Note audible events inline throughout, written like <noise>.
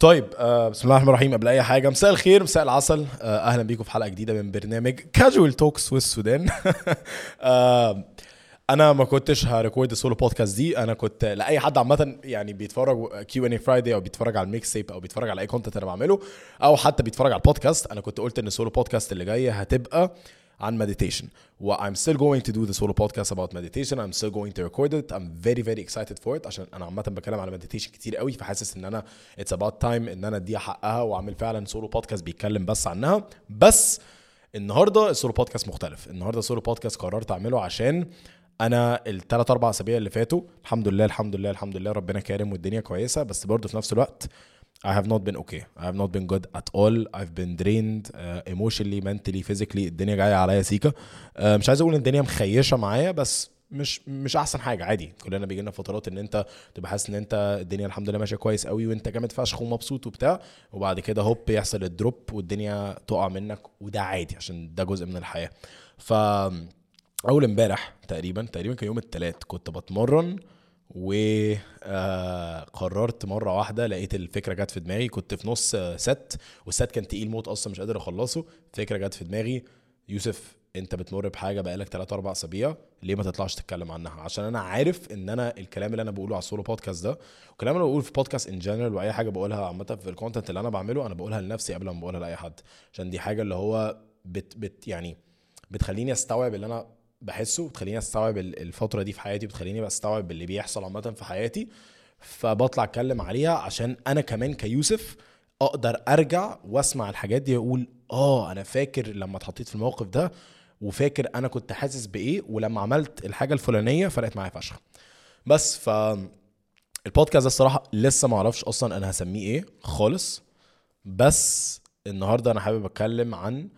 طيب آه بسم الله الرحمن الرحيم. قبل أي حاجة مساء الخير مساء العسل. آه أهلا بيكم في حلقة جديدة من برنامج Casual Talks with Soudan آه أنا ما كنتش ه record ال solo podcast دي. أنا كنت لأي حد عامة يعني بيتفرج Q&A Friday أو بيتفرج على ال mix أو بيتفرج على أي content أنا بعمله أو حتى بيتفرج على البودكاست. أنا كنت قلت إن ال solo podcast اللي جاية هتبقى عن meditation. و I'm still going to do the solo podcast about meditation. I'm still going to record it. I'm very very excited for it. عشان أنا عامة بتكلم على meditation كتير قوي فحاسس إن أنا it's about time إن أنا أديها حقها وأعمل فعلا سولو بودكاست بيتكلم بس عنها. بس النهارده السولو بودكاست مختلف. النهارده السولو بودكاست قررت أعمله عشان أنا الثلاث أربع أسابيع اللي فاتوا الحمد لله الحمد لله الحمد لله ربنا كارم والدنيا كويسة بس برضه في نفس الوقت I have not been okay. I have not been good at all. I've been drained uh, emotionally, mentally, physically. الدنيا جاية عليا سيكا. Uh, مش عايز أقول إن الدنيا مخيشة معايا بس مش مش أحسن حاجة عادي كلنا بيجي لنا فترات إن أنت تبقى حاسس إن أنت الدنيا الحمد لله ماشية كويس قوي وأنت جامد فشخ ومبسوط وبتاع وبعد كده هوب يحصل الدروب والدنيا تقع منك وده عادي عشان ده جزء من الحياة ف أول امبارح تقريبا تقريبا كان يوم الثلاث كنت بتمرن وقررت مرة واحدة لقيت الفكرة جت في دماغي. كنت في نص ست والست كان تقيل موت أصلا مش قادر أخلصه. فكرة جت في دماغي. يوسف أنت بتمر بحاجة بقالك 3 4 أسابيع ليه ما تطلعش تتكلم عنها؟ عشان أنا عارف إن أنا الكلام اللي أنا بقوله على ال solo podcast ده والكلام اللي بقوله في podcast in general وأي حاجة بقولها عامة في ال content اللي أنا بعمله أنا بقولها لنفسي قبل ما بقولها لأي حد. عشان دي حاجة اللي هو بت بت يعني بتخليني أستوعب اللي أنا بحسه بتخليني استوعب الفترة دي في حياتي بتخليني بستوعب اللي بيحصل عامة في حياتي فبطلع أتكلم عليها عشان أنا كمان كيوسف أقدر أرجع وأسمع الحاجات دي وأقول آه أنا فاكر لما اتحطيت في الموقف ده وفاكر أنا كنت حاسس بإيه ولما عملت الحاجة الفلانية فرقت معايا فشخ. بس ف البودكاست ده الصراحة لسه ما أعرفش أصلا أنا هسميه إيه خالص بس النهارده أنا حابب أتكلم عن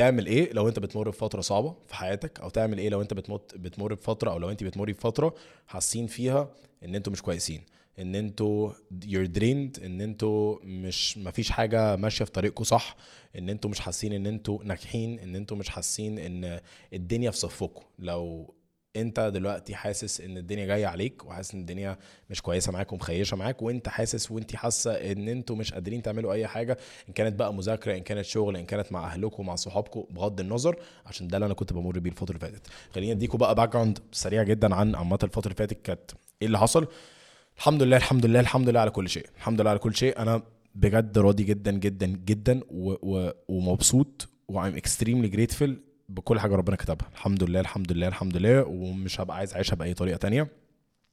تعمل إيه لو أنت بتمر بفترة صعبة في حياتك؟ أو تعمل إيه لو أنت بتموت بتمر بفترة أو لو أنت بتمري بفترة حاسين فيها إن أنتوا مش كويسين إن أنتوا you're drained إن أنتوا مش مفيش حاجة ماشية في طريقكم صح إن أنتوا مش حاسين إن أنتوا ناجحين إن أنتوا مش حاسين إن الدنيا في صفكم لو انت دلوقتي حاسس ان الدنيا جاية عليك وحاسس ان الدنيا مش كويسة معاك ومخيشة معاك وانت حاسس وانت حاسة ان أنتوا مش قادرين تعملوا اي حاجة ان كانت بقى مذاكرة ان كانت شغل ان كانت مع اهلكم مع صحابكم بغض النظر عشان ده اللي أنا كنت بمر بيه الفترة اللي فاتت. خليني اديكم بقى background سريع جدا عن عامة الفترة اللي فاتت كانت إيه اللي حصل. الحمد لله الحمد لله الحمد لله على كل شيء الحمد لله على كل شيء. أنا بجد راضي جدا جدا جدا و و ومبسوط وعم اكستريملي جريتفل بكل حاجة ربنا كتبها. الحمد لله الحمد لله الحمد لله ومش هبقى عايز أعيشها بأي طريقة تانية.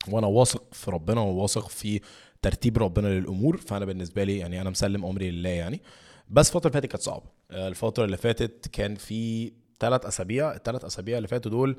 وأنا واثق في ربنا وواثق في ترتيب ربنا للأمور فأنا بالنسبة لي يعني أنا مسلم أمري لله يعني. بس الفترة اللي فاتت كانت صعبة. الفترة اللي فاتت كان في ثلاث أسابيع الثلاث أسابيع اللي فاتوا دول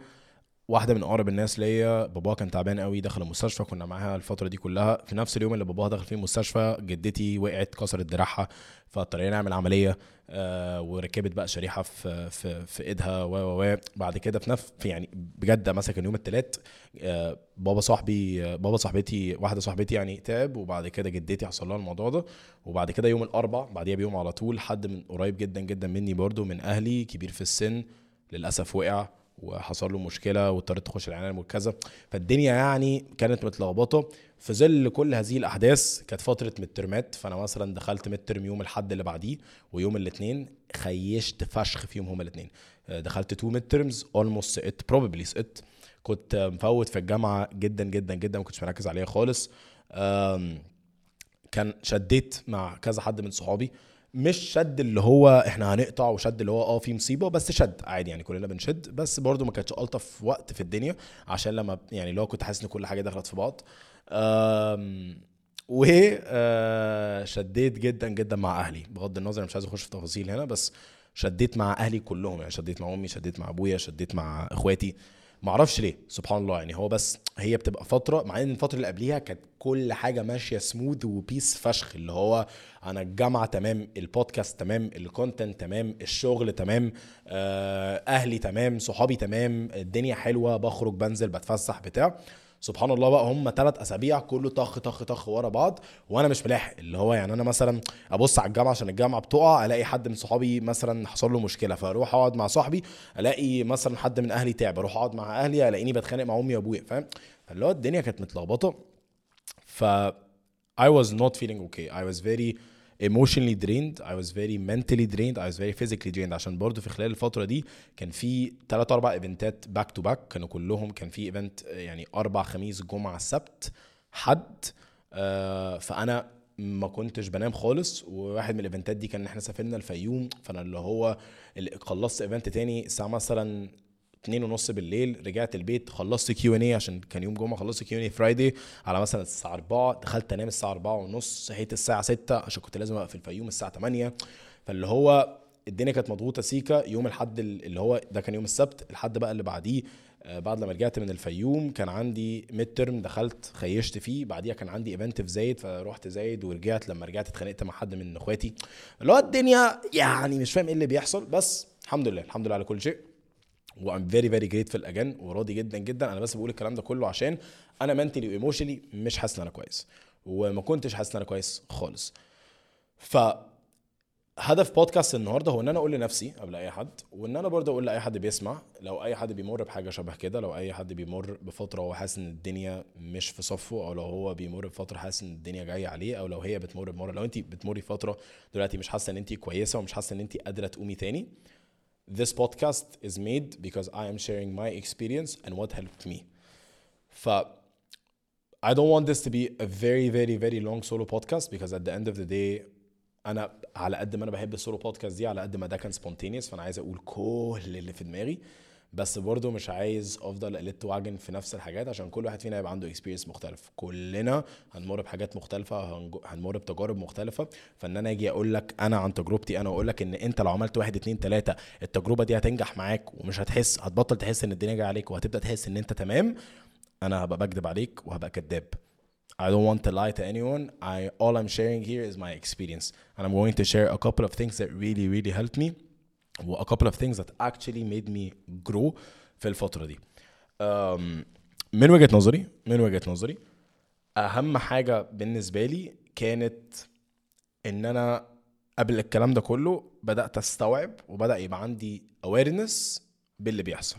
واحدة من أقرب الناس ليا باباها كان تعبان قوي دخل المستشفى كنا معاها الفترة دي كلها. في نفس اليوم اللي باباها دخل فيه المستشفى جدتي وقعت كسرت دراعها فاضطرينا نعمل عملية آه وركبت بقى شريحة في في في إيدها و و بعد كده في نفس يعني بجد مثلا كان يوم الثلاث آه بابا صاحبي آه بابا صاحبتي واحدة صاحبتي يعني تعب وبعد كده جدتي حصل لها الموضوع ده. وبعد كده يوم الأربع بعديها بيوم على طول حد من قريب جدا جدا مني برده من أهلي كبير في السن للأسف وقع. وحصل له مشكلة واضطريت تخش العناية المركزة. فالدنيا يعني كانت متلخبطة. في ظل كل هذه الأحداث كانت فترة midterm ات فأنا مثلا دخلت midterm يوم الأحد اللي بعديه ويوم الاثنين خيشت فشخ فيهم هما الاثنين. دخلت two midterms almost سقطت probably سقطت كنت مفوت في الجامعة جدا جدا جدا ما كنتش مركز عليها خالص. كان شديت مع كذا حد من صحابي. مش شد اللي هو إحنا هنقطع وشد اللي هو آه في مصيبة بس شد عادي يعني كلنا بنشد بس برضو ما كانتش ألطف وقت في الدنيا عشان لما يعني لو كنت حاسس إن كل حاجة دخلت في بعض. و شديت جدا جدا مع أهلي. بغض النظر مش عايز أخش في تفاصيل هنا بس شديت مع أهلي كلهم يعني شديت مع أمي شديت مع أبويا شديت مع إخواتي. ما أعرفش ليه سبحان الله. يعني هو بس هي بتبقى فترة مع إن الفترة اللي قبليها كانت كل حاجة ماشية smooth و peace فشخ اللي هو أنا الجامعة تمام البودكاست تمام ال content تمام الشغل تمام أهلي تمام صحابي تمام الدنيا حلوة بخرج بنزل بتفسح بتاع. سبحان الله بقى هم ثلاث أسابيع كله طخ طخ طخ ورا بعض وأنا مش ملاحق. اللي هو يعني أنا مثلا أبص على الجامعة عشان الجامعة بتقع ألاقي حد من صحابي مثلا حصل له مشكلة فأروح أقعد مع صاحبي ألاقي مثلا حد من أهلي تعب أروح أقعد مع أهلي ألاقيني بتخانق مع أمي وأبويا فاهم؟ فاللي هو الدنيا كانت متلخبطة. ف I was not feeling okay. I was very emotionally drained. I was very mentally drained. I was very physically drained. عشان برضو في خلال الفترة دي كان في ثلاث أربع event ات back to back كانوا كلهم كان في event يعني أربع خميس جمعة السبت حد. آه فأنا ما كنتش بنام خالص. وواحد من ال event ات دي كان إحنا سافرنا الفيوم. فأنا اللي هو خلصت event تاني الساعة مثلا اتنين ونص بالليل رجعت البيت خلصت Q&A عشان كان يوم جمعة خلصت Q&A Friday على مثلا الساعة 4 دخلت أنام الساعة 4 ونص صحيت الساعة 6 عشان كنت لازم ابقى في الفيوم الساعة 8 فاللي هو الدنيا كانت مضغوطة سيكا يوم الحد اللي هو ده كان يوم السبت الحد بقى اللي بعديه آه، بعد لما رجعت من الفيوم كان عندي midterm دخلت خيشت فيه بعديها كان عندي event في زايد فروحت زايد ورجعت لما رجعت اتخانقت مع حد من اخواتي. اللي هو الدنيا يعني مش فاهم إيه اللي بيحصل بس الحمد لله الحمد لله على كل شيء. و I'm very very grateful again وراضي جدا جدا. أنا بس بقول الكلام ده كله عشان أنا mentally و emotionally مش حاسس إن أنا كويس وما كنتش حاسس إن أنا كويس خالص. ف هدف بودكاست النهارده هو إن أنا أقول لنفسي قبل أي حد وإن أنا برضه أقول لأي حد بيسمع لو أي حد بيمر بحاجة شبه كده لو أي حد بيمر بفترة وهو حاسس إن الدنيا مش في صفه أو لو هو بيمر بفترة حاسس إن الدنيا جاية عليه أو لو هي بتمر بمرة. لو انت بتمري فترة دلوقتي مش حاسة إن انت كويسة ومش حاسة إن انت قادرة تقومي تاني this podcast is made because I am sharing my experience and what helped me ف I don't want this to be a very very very long solo podcast because at the end of the day انا على قد ما انا بحب السولو بودكاست دي على قد ما ده كان سبونتينيوس فانا عايز اقول كل اللي في دماغي بس برضه مش عايز أفضل ألت واعجن في نفس الحاجات عشان كل واحد فينا يبقى عنده experience مختلف. كلنا هنمر بحاجات مختلفة هنمر بتجارب مختلفة. فإن أنا أجي أقول لك أنا عن تجربتي أنا واقول لك إن أنت لو عملت واحد اتنين تلاتة التجربة دي هتنجح معاك ومش هتحس هتبطل تحس إن الدنيا جاية عليك وهتبدأ تحس إن أنت تمام أنا هبقى بكذب عليك وهبقى كذاب I don't want to lie to anyone. I all I'm sharing here is my experience, and I'm going to share a couple of things that really really helped me, و a couple of things that actually made me grow في الفترة دي. من وجهة نظري من وجهة نظري أهم حاجة بالنسبة لي كانت إن أنا قبل الكلام ده كله بدأت أستوعب وبدأ يبقى عندي awareness باللي بيحصل.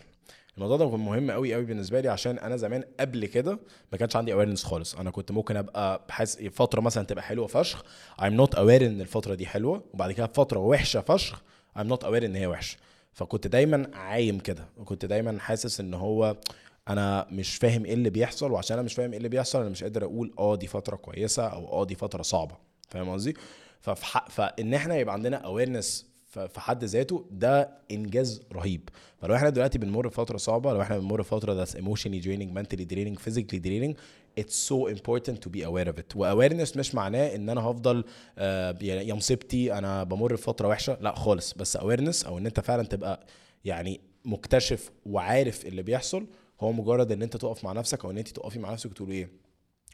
الموضوع ده كان مهم قوي قوي بالنسبة لي عشان أنا زمان قبل كده ما كانش عندي awareness خالص أنا كنت ممكن أبقى حاسس فترة مثلا تبقى حلوة فشخ I'm not aware إن الفترة دي حلوة وبعد كده فترة وحشة فشخ I'm not aware إن هي وحشة. فكنت دايما عايم كده. وكنت دايما حاسس إن هو أنا مش فاهم إيه اللي بيحصل وعشان أنا مش فاهم إيه اللي بيحصل أنا مش قادر أقول آه دي فترة كويسة أو آه دي فترة صعبة. فاهم قصدي؟ فإن إحنا يبقى عندنا awareness في حد ذاته ده إنجاز رهيب. فلو إحنا دلوقتي بنمر بفترة صعبة لو إحنا بنمر بفترة that's emotionally draining mentally draining physically draining it's so important to be aware of it. و awareness مش معناه إن أنا هفضل آه، يا يا مصيبتي أنا بمر بفترة وحشة لا خالص. بس awareness أو إن أنت فعلا تبقى يعني مكتشف وعارف اللي بيحصل هو مجرد إن أنت تقف مع نفسك أو إن أنت تقفي مع نفسك وتقول إيه؟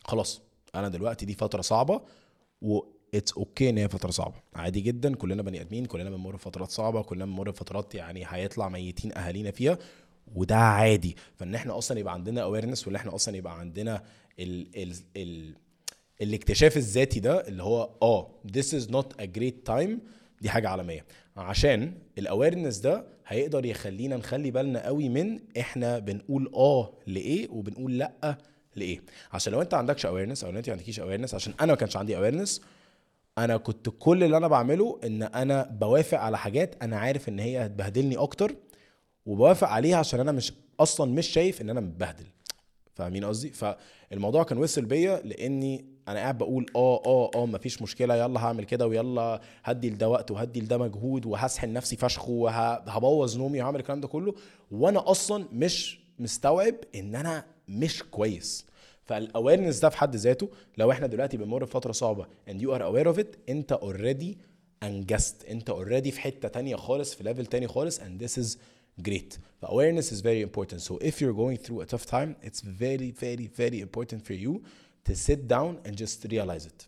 خلاص أنا دلوقتي دي فترة صعبة و it's okay إن هي فترة صعبة. عادي جدا كلنا بني آدمين كلنا بنمر بفترات صعبة كلنا بنمر بفترات يعني هيطلع ميتين أهالينا فيها وده عادي. فإن إحنا أصلا يبقى عندنا awareness وإن إحنا أصلا يبقى عندنا ال ال ال الاكتشاف الذاتي ده اللي هو آه this is not a great time دي حاجة عالمية. عشان ال awareness ده هيقدر يخلينا نخلي بالنا قوي من إحنا بنقول آه لإيه وبنقول لأ لإيه. عشان لو أنت عندكش awareness أو أنت ما عندكيش awareness عشان أنا ما كانش عندي awareness أنا كنت كل اللي أنا بعمله إن أنا بوافق على حاجات أنا عارف إن هي هتبهدلني أكتر وبوافق عليها عشان أنا مش أصلا مش شايف إن أنا متبهدل. فاهمين قصدي؟ فالموضوع كان وصل بيا لإني أنا قاعد بقول آه آه آه مفيش مشكلة يلا هعمل كده ويلا هدي لده وقت وهدي لده مجهود وهسحل نفسي فشخ وهبوظ نومي وهعمل الكلام ده كله. وأنا أصلا مش مستوعب إن أنا مش كويس. فال awareness ده في حد ذاته لو إحنا دلوقتي بنمر بفترة صعبة and you are aware of it أنت already أنجزت أنت already في حتة تانية خالص في level تاني خالص and this is great ف awareness is very important so if you're going through a tough time it's very very very important for you to sit down and just realize it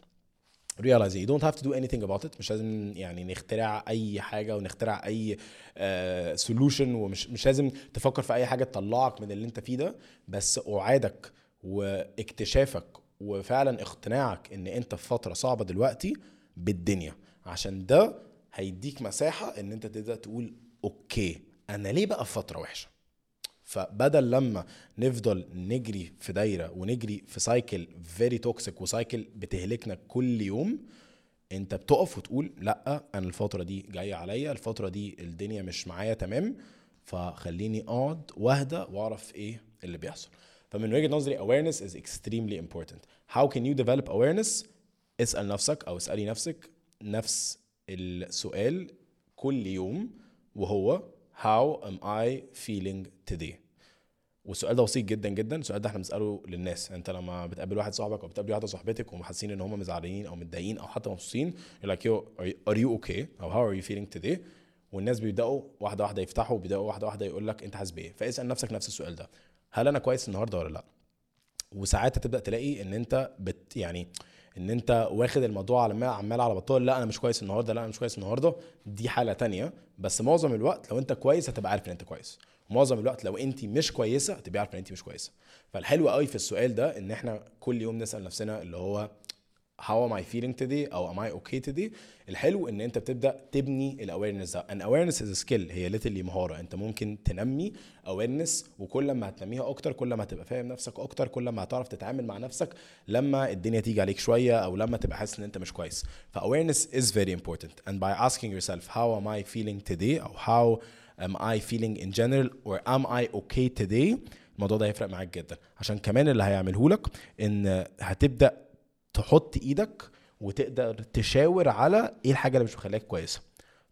realize it. You don't have to do anything about it مش لازم يعني نخترع اي حاجة ونخترع اي uh, solution ومش مش لازم تفكر في اي حاجة تطلعك من اللي انت فيه ده بس وعيك واكتشافك وفعلا اقتناعك ان انت في فتره صعبه دلوقتي بالدنيا عشان ده هيديك مساحه ان انت تبدا تقول okay أنا ليه بقى في فترة وحشة؟ فبدل لما نفضل نجري في دايرة ونجري في cycle very toxic و cycle بتهلكنا كل يوم أنت بتقف وتقول لأ أنا الفترة دي جاية عليا الفترة دي الدنيا مش معايا تمام فخليني أقعد واهدى وأعرف إيه اللي بيحصل. فمن وجهة نظري awareness is extremely important. How can you develop awareness اسأل نفسك أو اسألي نفسك نفس السؤال كل يوم وهو how am I feeling today? والسؤال ده بسيط جدا جدا. السؤال ده إحنا بنسأله للناس. انت لما بتقابل واحد صاحبك أو بتقابل واحدة صاحبتك وحاسين ان هم مزعلانين أو متضايقين أو حتى مبسوطين like yo are you okay? أو how are you feeling today? والناس بيبدأوا واحدة واحدة يفتحوا بيبدأوا واحدة واحدة يقول لك انت حاسس بإيه؟ فاسأل نفسك نفس السؤال ده. هل أنا كويس النهارده ولا لأ؟ وساعات هتبدا تلاقي إن أنت بت يعني إن أنت واخد الموضوع على عمال على بطال لا أنا مش كويس النهارده لا أنا مش كويس النهارده دي حالة تانية. بس معظم الوقت لو أنت كويس هتبقى عارف إن أنت كويس. ومعظم الوقت لو أنت مش كويسة هتبقى عارف إن أنت مش كويسة. فالحلو قوي في السؤال ده إن إحنا كل يوم نسأل نفسنا اللي هو how am I feeling today? أو am I okay today? الحلو إن أنت بتبدأ تبني الاويرنس ده. ان is a skill. هي literally مهارة. أنت ممكن تنمي awareness وكل ما هتنميها أكتر كل ما هتبقى فاهم نفسك أكتر كل ما هتعرف تتعامل مع نفسك لما الدنيا تيجي عليك شوية أو لما تبقى حاسس إن أنت مش كويس. ف awareness is very important. And by asking yourself how am I feeling today? أو how am I feeling in general? Or am I okay today? الموضوع ده هيفرق معاك جدا. عشان كمان اللي هيعمله لك إن هتبدأ تحط إيدك وتقدر تشاور على إيه الحاجة اللي مش مخليك كويسة.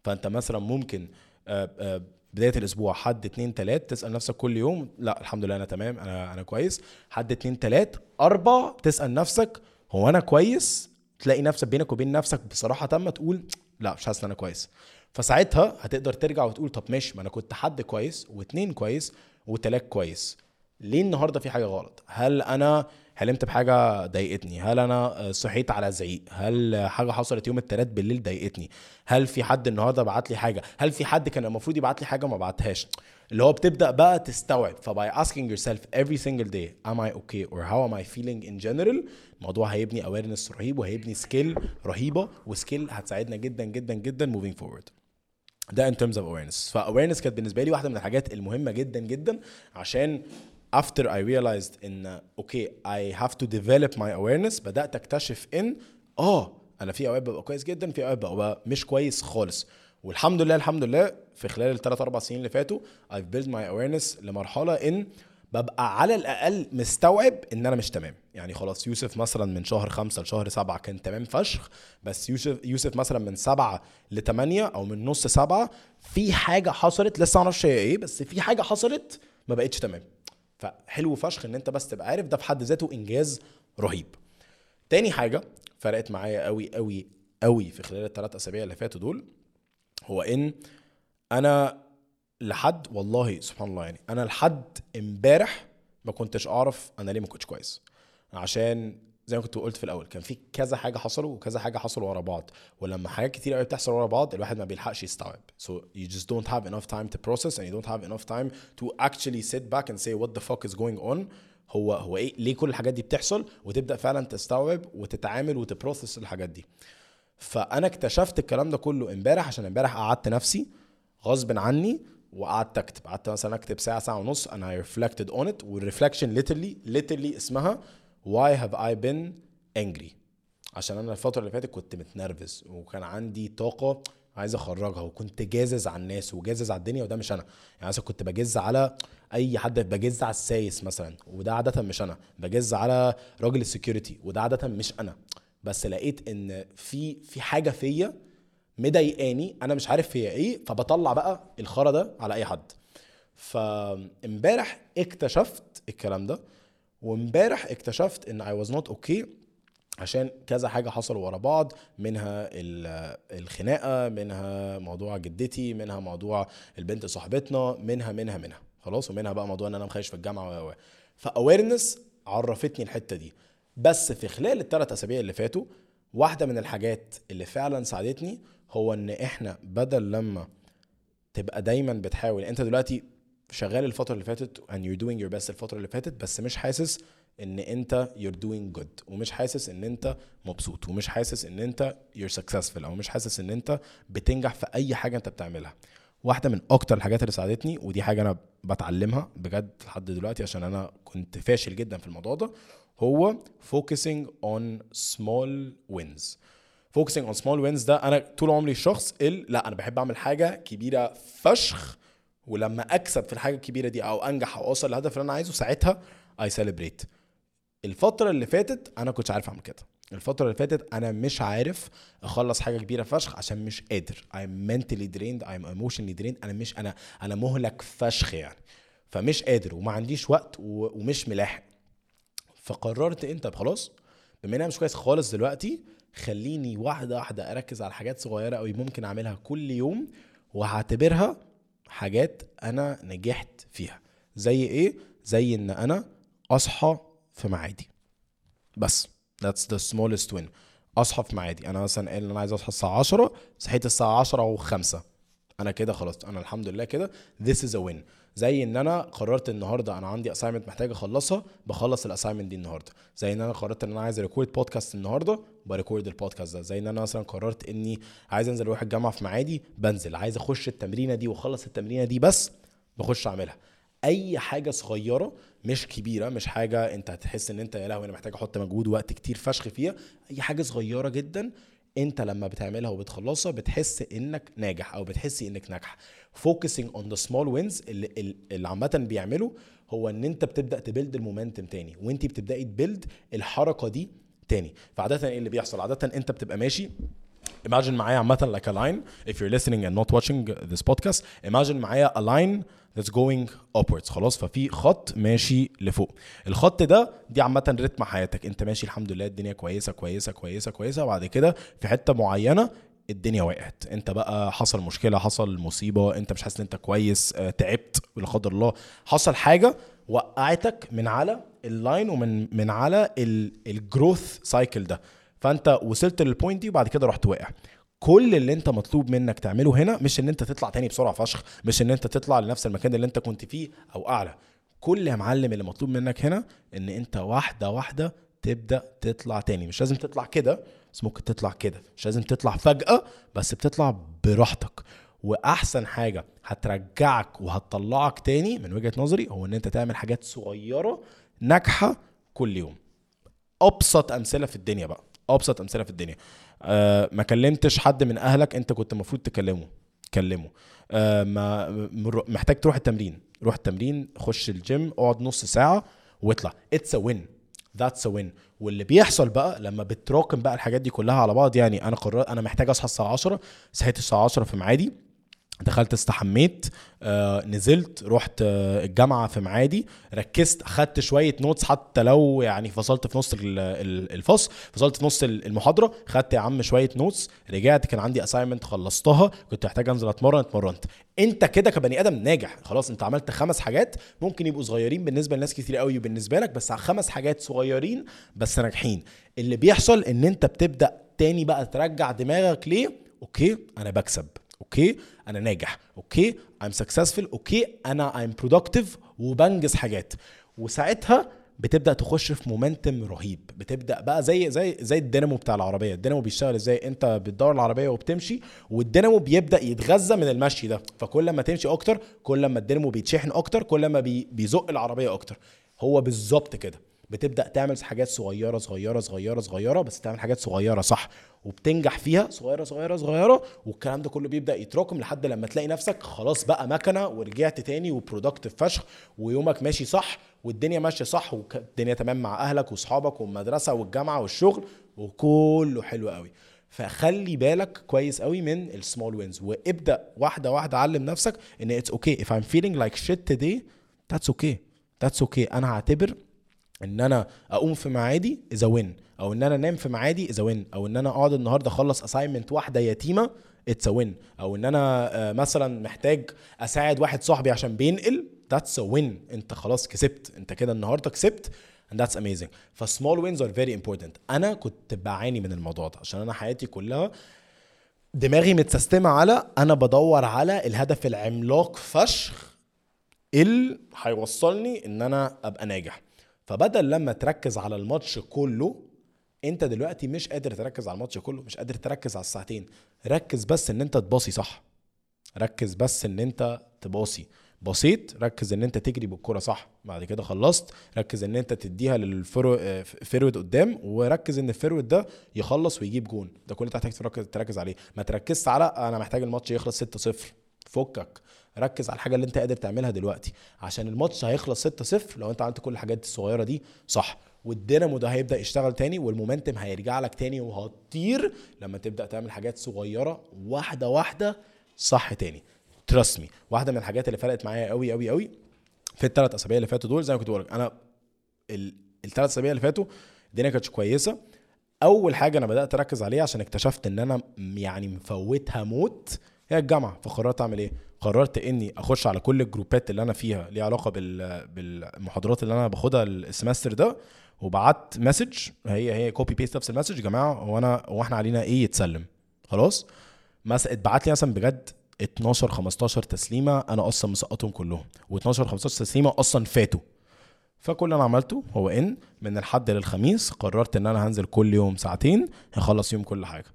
فانت مثلا ممكن آه، آه، بداية الأسبوع حد اتنين تلات تسأل نفسك كل يوم لا الحمد لله أنا تمام أنا أنا كويس. حد اتنين تلات أربع تسأل نفسك هو أنا كويس؟ تلاقي نفسك بينك وبين نفسك بصراحة تامه تقول لا مش حاسس إن أنا كويس. فساعتها هتقدر ترجع وتقول طب ماشي ما أنا كنت حد كويس واتنين كويس وتلات كويس. ليه النهارده في حاجة غلط؟ هل أنا حلمت بحاجة ضايقتني؟ هل أنا صحيت على زعيق؟ هل حاجة حصلت يوم الثلاث بالليل ضايقتني؟ هل في حد النهارده بعت لي حاجة؟ هل في حد كان المفروض يبعت لي حاجة وما بعتهاش؟ اللي هو بتبدأ بقى تستوعب. ف by asking yourself every single day am I okay or how am I feeling in general? الموضوع هيبني awareness رهيب وهيبني skill رهيبة و skill هتساعدنا جدا جدا جدا moving forward. ده in terms of awareness. ف awareness كانت بالنسبة لي واحدة من الحاجات المهمة جدا جدا عشان after I realized ان okay I have to develop my awareness بدأت أكتشف إن آه أنا في أوقات ببقى كويس جدا في أوقات ببقى مش كويس خالص. والحمد لله الحمد لله في خلال الثلاث أربع سنين اللي فاتوا I've built my awareness لمرحلة إن ببقى على الأقل مستوعب إن أنا مش تمام. يعني خلاص يوسف مثلا من شهر خمسة لشهر سبعة كان تمام فشخ بس يوسف يوسف مثلا من سبعة لثمانية أو من نص سبعة في حاجة حصلت لسه معرفش هي إيه بس في حاجة حصلت ما بقتش تمام. فحلو فشخ إن أنت بس تبقى عارف ده في حد ذاته إنجاز رهيب. تاني حاجة فرقت معايا قوي قوي قوي في خلال الثلاث أسابيع اللي فاتوا دول هو إن أنا لحد والله سبحان الله يعني أنا لحد إمبارح ما كنتش أعرف أنا ليه ما كنتش كويس. عشان زي ما كنت قلت في الأول كان في كذا حاجة حصلوا وكذا حاجة حصلوا ورا بعض. ولما حاجات كتير قوي بتحصل ورا بعض الواحد ما بيلحقش يستوعب. So you just don't have enough time to process and you don't have enough time to actually sit back and say what the fuck is going on. هو هو إيه ليه كل الحاجات دي بتحصل؟ وتبدأ فعلا تستوعب وتتعامل وت process الحاجات دي. فأنا اكتشفت الكلام ده كله امبارح عشان امبارح قعدت نفسي غصب عني وقعدت أكتب. قعدت مثلا أكتب ساعة ساعة ونص أنا reflected on it. وال reflection literally literally اسمها why have I been angry? عشان أنا الفترة اللي فاتت كنت متنرفز وكان عندي طاقة عايز أخرجها وكنت جازز على الناس وجازز على الدنيا وده مش أنا. يعني مثلا كنت بجز على أي حد بجز على السايس مثلا وده عادة مش أنا. بجز على راجل ال security وده عادة مش أنا. بس لقيت إن في في حاجة فيا مضايقاني أنا مش عارف هي إيه فبطلع بقى الخرا ده على أي حد. فامبارح اكتشفت الكلام ده وامبارح اكتشفت إن I was not okay عشان كذا حاجة حصلوا ورا بعض منها الخناقة منها موضوع جدتي منها موضوع البنت صاحبتنا منها منها منها. خلاص؟ ومنها بقى موضوع إن أنا مخيش في الجامعة و فاويرنس عرفتني الحتة دي. بس في خلال الثلاث أسابيع اللي فاتوا واحدة من الحاجات اللي فعلا ساعدتني هو إن إحنا بدل لما تبقى دايما بتحاول أنت دلوقتي شغال الفترة اللي فاتت and you're doing your best الفترة اللي فاتت بس مش حاسس إن أنت you're doing good ومش حاسس إن أنت مبسوط ومش حاسس إن أنت you're successful أو مش حاسس إن أنت بتنجح في أي حاجة أنت بتعملها. واحدة من أكتر الحاجات اللي ساعدتني ودي حاجة أنا بتعلمها بجد لحد دلوقتي عشان أنا كنت فاشل جدا في الموضوع ده هو focusing on small wins. focusing on small wins ده أنا طول عمري الشخص اللي لأ أنا بحب أعمل حاجة كبيرة فشخ ولما أكسب في الحاجة الكبيرة دي أو أنجح أو أوصل للهدف اللي أنا عايزه ساعتها اي سيلبريت الفترة اللي فاتت أنا كنتش عارف أعمل كده. الفترة اللي فاتت أنا مش عارف أخلص حاجة كبيرة فشخ عشان مش قادر. I'm mentally drained I'm emotionally drained. أنا مش أنا أنا مهلك فشخ يعني. فمش قادر وما عنديش وقت ومش ملاحق. فقررت انت خلاص بما ان أنا مش كويس خالص دلوقتي خليني واحدة واحدة أركز على حاجات صغيرة قوي ممكن أعملها كل يوم وهعتبرها حاجات أنا نجحت فيها. زي إيه؟ زي إن أنا أصحى في ميعادي. بس. That's the smallest win. أصحى في ميعادي. أنا مثلا قايل إن أنا عايز أصحى الساعة 10 صحيت الساعة 10 و5 أنا كده خلاص. أنا الحمد لله كده. This is a win. زي ان أنا قررت النهارده أنا عندي assignment محتاج اخلصها بخلص ال assignment دي النهارده. زي ان أنا قررت ان أنا عايز record podcast النهارده ب record ال podcast ده. زي ان أنا مثلا قررت اني عايز انزل أروح الجامعة في ميعادي بنزل. عايز اخش التمرينة دي واخلص التمرينة دي بس بخش اعملها. اي حاجة صغيرة مش كبيرة مش حاجة انت هتحس ان انت يا لهوي أنا محتاج أحط مجهود وقت كتير فشخ فيها اي حاجة صغيرة جدا انت لما بتعملها وبتخلصها بتحس انك ناجح أو بتحسي انك ناجحة. Focusing on the small wins اللي, عامة بيعمله هو ان انت بتبدأ تبيلد المومنتم تاني وانت بتبدأي تبيلد الحركة دي تاني. فعاده إيه اللي بيحصل؟ عاده انت بتبقى ماشي. Imagine معايا عامة like a line. If you're listening and not watching this podcast imagine معايا a line that's going upwards. خلاص؟ ففي خط ماشي لفوق. الخط ده دي عامة رتم حياتك. انت ماشي الحمد لله الدنيا كويسة كويسة كويسة كويسة. وبعد كده في حتة معينة الدنيا وقعت. انت بقى حصل مشكلة حصل مصيبة انت مش حاسس ان انت كويس آه، تعبت لا قدر الله. حصل حاجة وقعتك من على ال line ومن من على ال growth cycle ده. فانت وصلت لل point دي وبعد كده رحت واقع. كل اللي انت مطلوب منك تعمله هنا مش ان انت تطلع تاني بسرعة فشخ مش ان انت تطلع لنفس المكان اللي انت كنت فيه أو اعلى. كل يا معلم اللي مطلوب منك هنا ان انت واحدة واحدة تبدأ تطلع تاني. مش لازم تطلع كده بس ممكن تطلع كده. مش لازم تطلع فجأة بس بتطلع براحتك. وأحسن حاجة هترجعك وهتطلعك تاني من وجهة نظري هو إن أنت تعمل حاجات صغيرة ناجحة كل يوم. أبسط أمثلة في الدنيا بقى. أبسط أمثلة في الدنيا. آه ما كلمتش حد من أهلك أنت كنت المفروض تكلمه كلمه. آه ما محتاج تروح التمرين. روح التمرين خش الجيم اقعد نص ساعة واطلع. it's a win that's a win واللي بيحصل بقى لما بتراكم بقى الحاجات دي كلها على بعض يعني أنا قررت أنا محتاج أصحى الساعة 10 صحيت الساعة 10 في ميعادي. دخلت استحميت آه نزلت رحت آه الجامعة في معادي ركزت أخدت شوية notes حتى لو يعني فصلت في نص ال- ال- الفصل فصلت في نص ال- المحاضرة خدت يا عم شوية notes رجعت كان عندي assignment خلصتها كنت محتاج أنزل أتمرن أتمرنت. أنت كده كبني آدم ناجح خلاص أنت عملت خمس حاجات ممكن يبقوا صغيرين بالنسبة لناس كتير قوي وبالنسبه لك بس خمس حاجات صغيرين بس ناجحين. اللي بيحصل إن أنت بتبدأ تاني بقى ترجع دماغك ليه؟ okay أنا بكسب. okay أنا ناجح. okay I'm successful. okay أنا I'm productive وبنجز حاجات. وساعتها بتبدأ تخش في momentum رهيب. بتبدأ بقى زي زي زي الدينامو بتاع العربية. الدينامو بيشتغل إزاي؟ أنت بتدور العربية وبتمشي والدينامو بيبدأ يتغذى من المشي ده. فكل ما تمشي أكتر كل ما الدينامو بيتشحن أكتر كل ما بي بيزق العربية أكتر. هو بالظبط كده. بتبدأ تعمل حاجات صغيرة صغيرة صغيرة صغيرة بس تعمل حاجات صغيرة صح. وبتنجح فيها صغيرة صغيرة صغيرة والكلام ده كله بيبدأ يتراكم لحد لما تلاقي نفسك خلاص بقى مكنة ورجعت تاني و productive فشخ ويومك ماشي صح والدنيا ماشية صح والدنيا تمام مع أهلك وأصحابك والمدرسة والجامعة والشغل وكله حلو قوي. فخلي بالك كويس قوي من ال small wins وابدأ واحدة واحدة علم نفسك إن it's okay if I'm feeling like shit today that's okay. That's okay. أنا هعتبر إن أنا أقوم في ميعادي is a win أو إن أنا أنام في ميعادي is a win أو إن أنا أقعد النهارده أخلص assignment واحدة يتيمة it's a win أو إن أنا آه، مثلا محتاج أساعد واحد صاحبي عشان بينقل that's a win أنت خلاص كسبت. أنت كده النهارده كسبت and that's amazing. ف small wins are very important. أنا كنت بعاني من الموضوع ده عشان أنا حياتي كلها دماغي متسيستمة على أنا بدور على الهدف العملاق فشخ اللي هيوصلني إن أنا أبقى ناجح. فبدل لما تركز على الماتش كله انت دلوقتي مش قادر تركز على الماتش كله مش قادر تركز على الساعتين. ركز بس ان انت تباصي صح. ركز بس ان انت تباصي. بسيط ركز ان انت تجري بالكرة صح. بعد كده خلصت ركز ان انت تديها لل forward قدام وركز ان ال forward ده يخلص ويجيب جون. ده كل اللي تحتاج تركز, تركز عليه. ما تركزش على أنا محتاج الماتش يخلص 6-0 فكك. ركز على الحاجة اللي انت قادر تعملها دلوقتي. عشان الماتش هيخلص 6-0 لو انت عملت كل الحاجات الصغيرة دي صح. والدينامو ده هيبدأ يشتغل تاني وال momentum هيرجع لك تاني وهتطير لما تبدأ تعمل حاجات صغيرة واحدة واحدة صح تاني. trust me واحدة من الحاجات اللي فرقت معايا قوي قوي قوي في الثلاث أسابيع اللي فاتوا دول زي ما كنت بقول لك أنا الثلاث أسابيع اللي فاتوا الدنيا كانتش كويسة. أول حاجة أنا بدأت أركز عليها عشان اكتشفت إن أنا يعني مفوتها موت هي الجامعة. فقررت أعمل إيه؟ قررت إني أخش على كل الجروبات اللي أنا فيها ليها علاقة بال... بالمحاضرات اللي أنا باخدها ال semester ده وبعت message هي هي copy paste نفس ال message يا جماعة هو أنا هو إحنا علينا إيه يتسلم؟ خلاص؟ مثلا اتبعت لي مثلا بجد 12 15 تسليمة أنا أصلا مسقطهم كلهم و12 15 تسليمة أصلا فاتوا. فكل اللي أنا عملته هو إن من الحد للخميس قررت إن أنا هنزل كل يوم ساعتين هخلص يوم كل حاجة.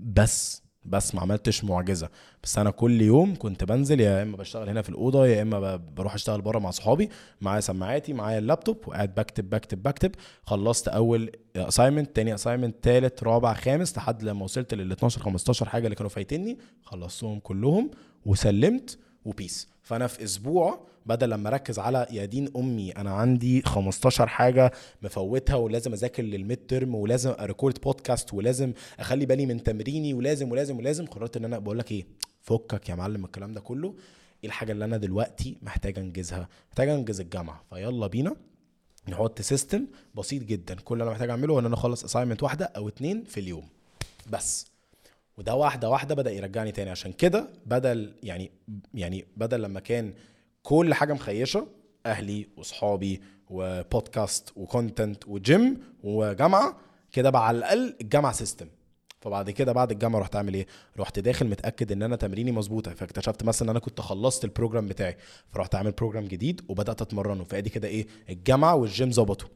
بس بس ما عملتش معجزة. بس أنا كل يوم كنت بنزل يا إما بشتغل هنا في الأوضة يا إما بروح أشتغل بره مع صحابي معايا سماعاتي معايا اللابتوب وقاعد بكتب بكتب بكتب. خلصت أول assignment تاني assignment تالت رابع خامس لحد لما وصلت لل 12 15 حاجة اللي كانوا فايتني خلصتهم كلهم وسلمت و peace فأنا في أسبوع بدل لما أركز على يا دين أمي أنا عندي 15 حاجة مفوتها ولازم أذاكر لل midterm ولازم أ record podcast ولازم أخلي بالي من تمريني ولازم ولازم ولازم قررت إن أنا بقول لك إيه فكك يا معلم الكلام ده كله. إيه الحاجة اللي أنا دلوقتي محتاج أنجزها؟ محتاج أنجز الجامعة. فيلا بينا نحط system بسيط جدا. كل اللي أنا محتاج أعمله إن أنا أخلص assignment واحدة أو اتنين في اليوم. بس. وده واحدة واحدة بدأ يرجعني تاني. عشان كده بدل يعني يعني بدل لما كان كل حاجة مخيشة أهلي واصحابي و podcast و content و gym وجامعة. كده بقى على الأقل الجامعة system فبعد كده بعد الجامعة رحت أعمل إيه؟ رحت داخل متأكد إن أنا تمريني مظبوطة. فاكتشفت مثلا إن أنا كنت خلصت ال program بتاعي. فرحت أعمل program جديد وبدأت أتمرنه. فأدي كده إيه؟ الجامعة والجيم ظبطوا.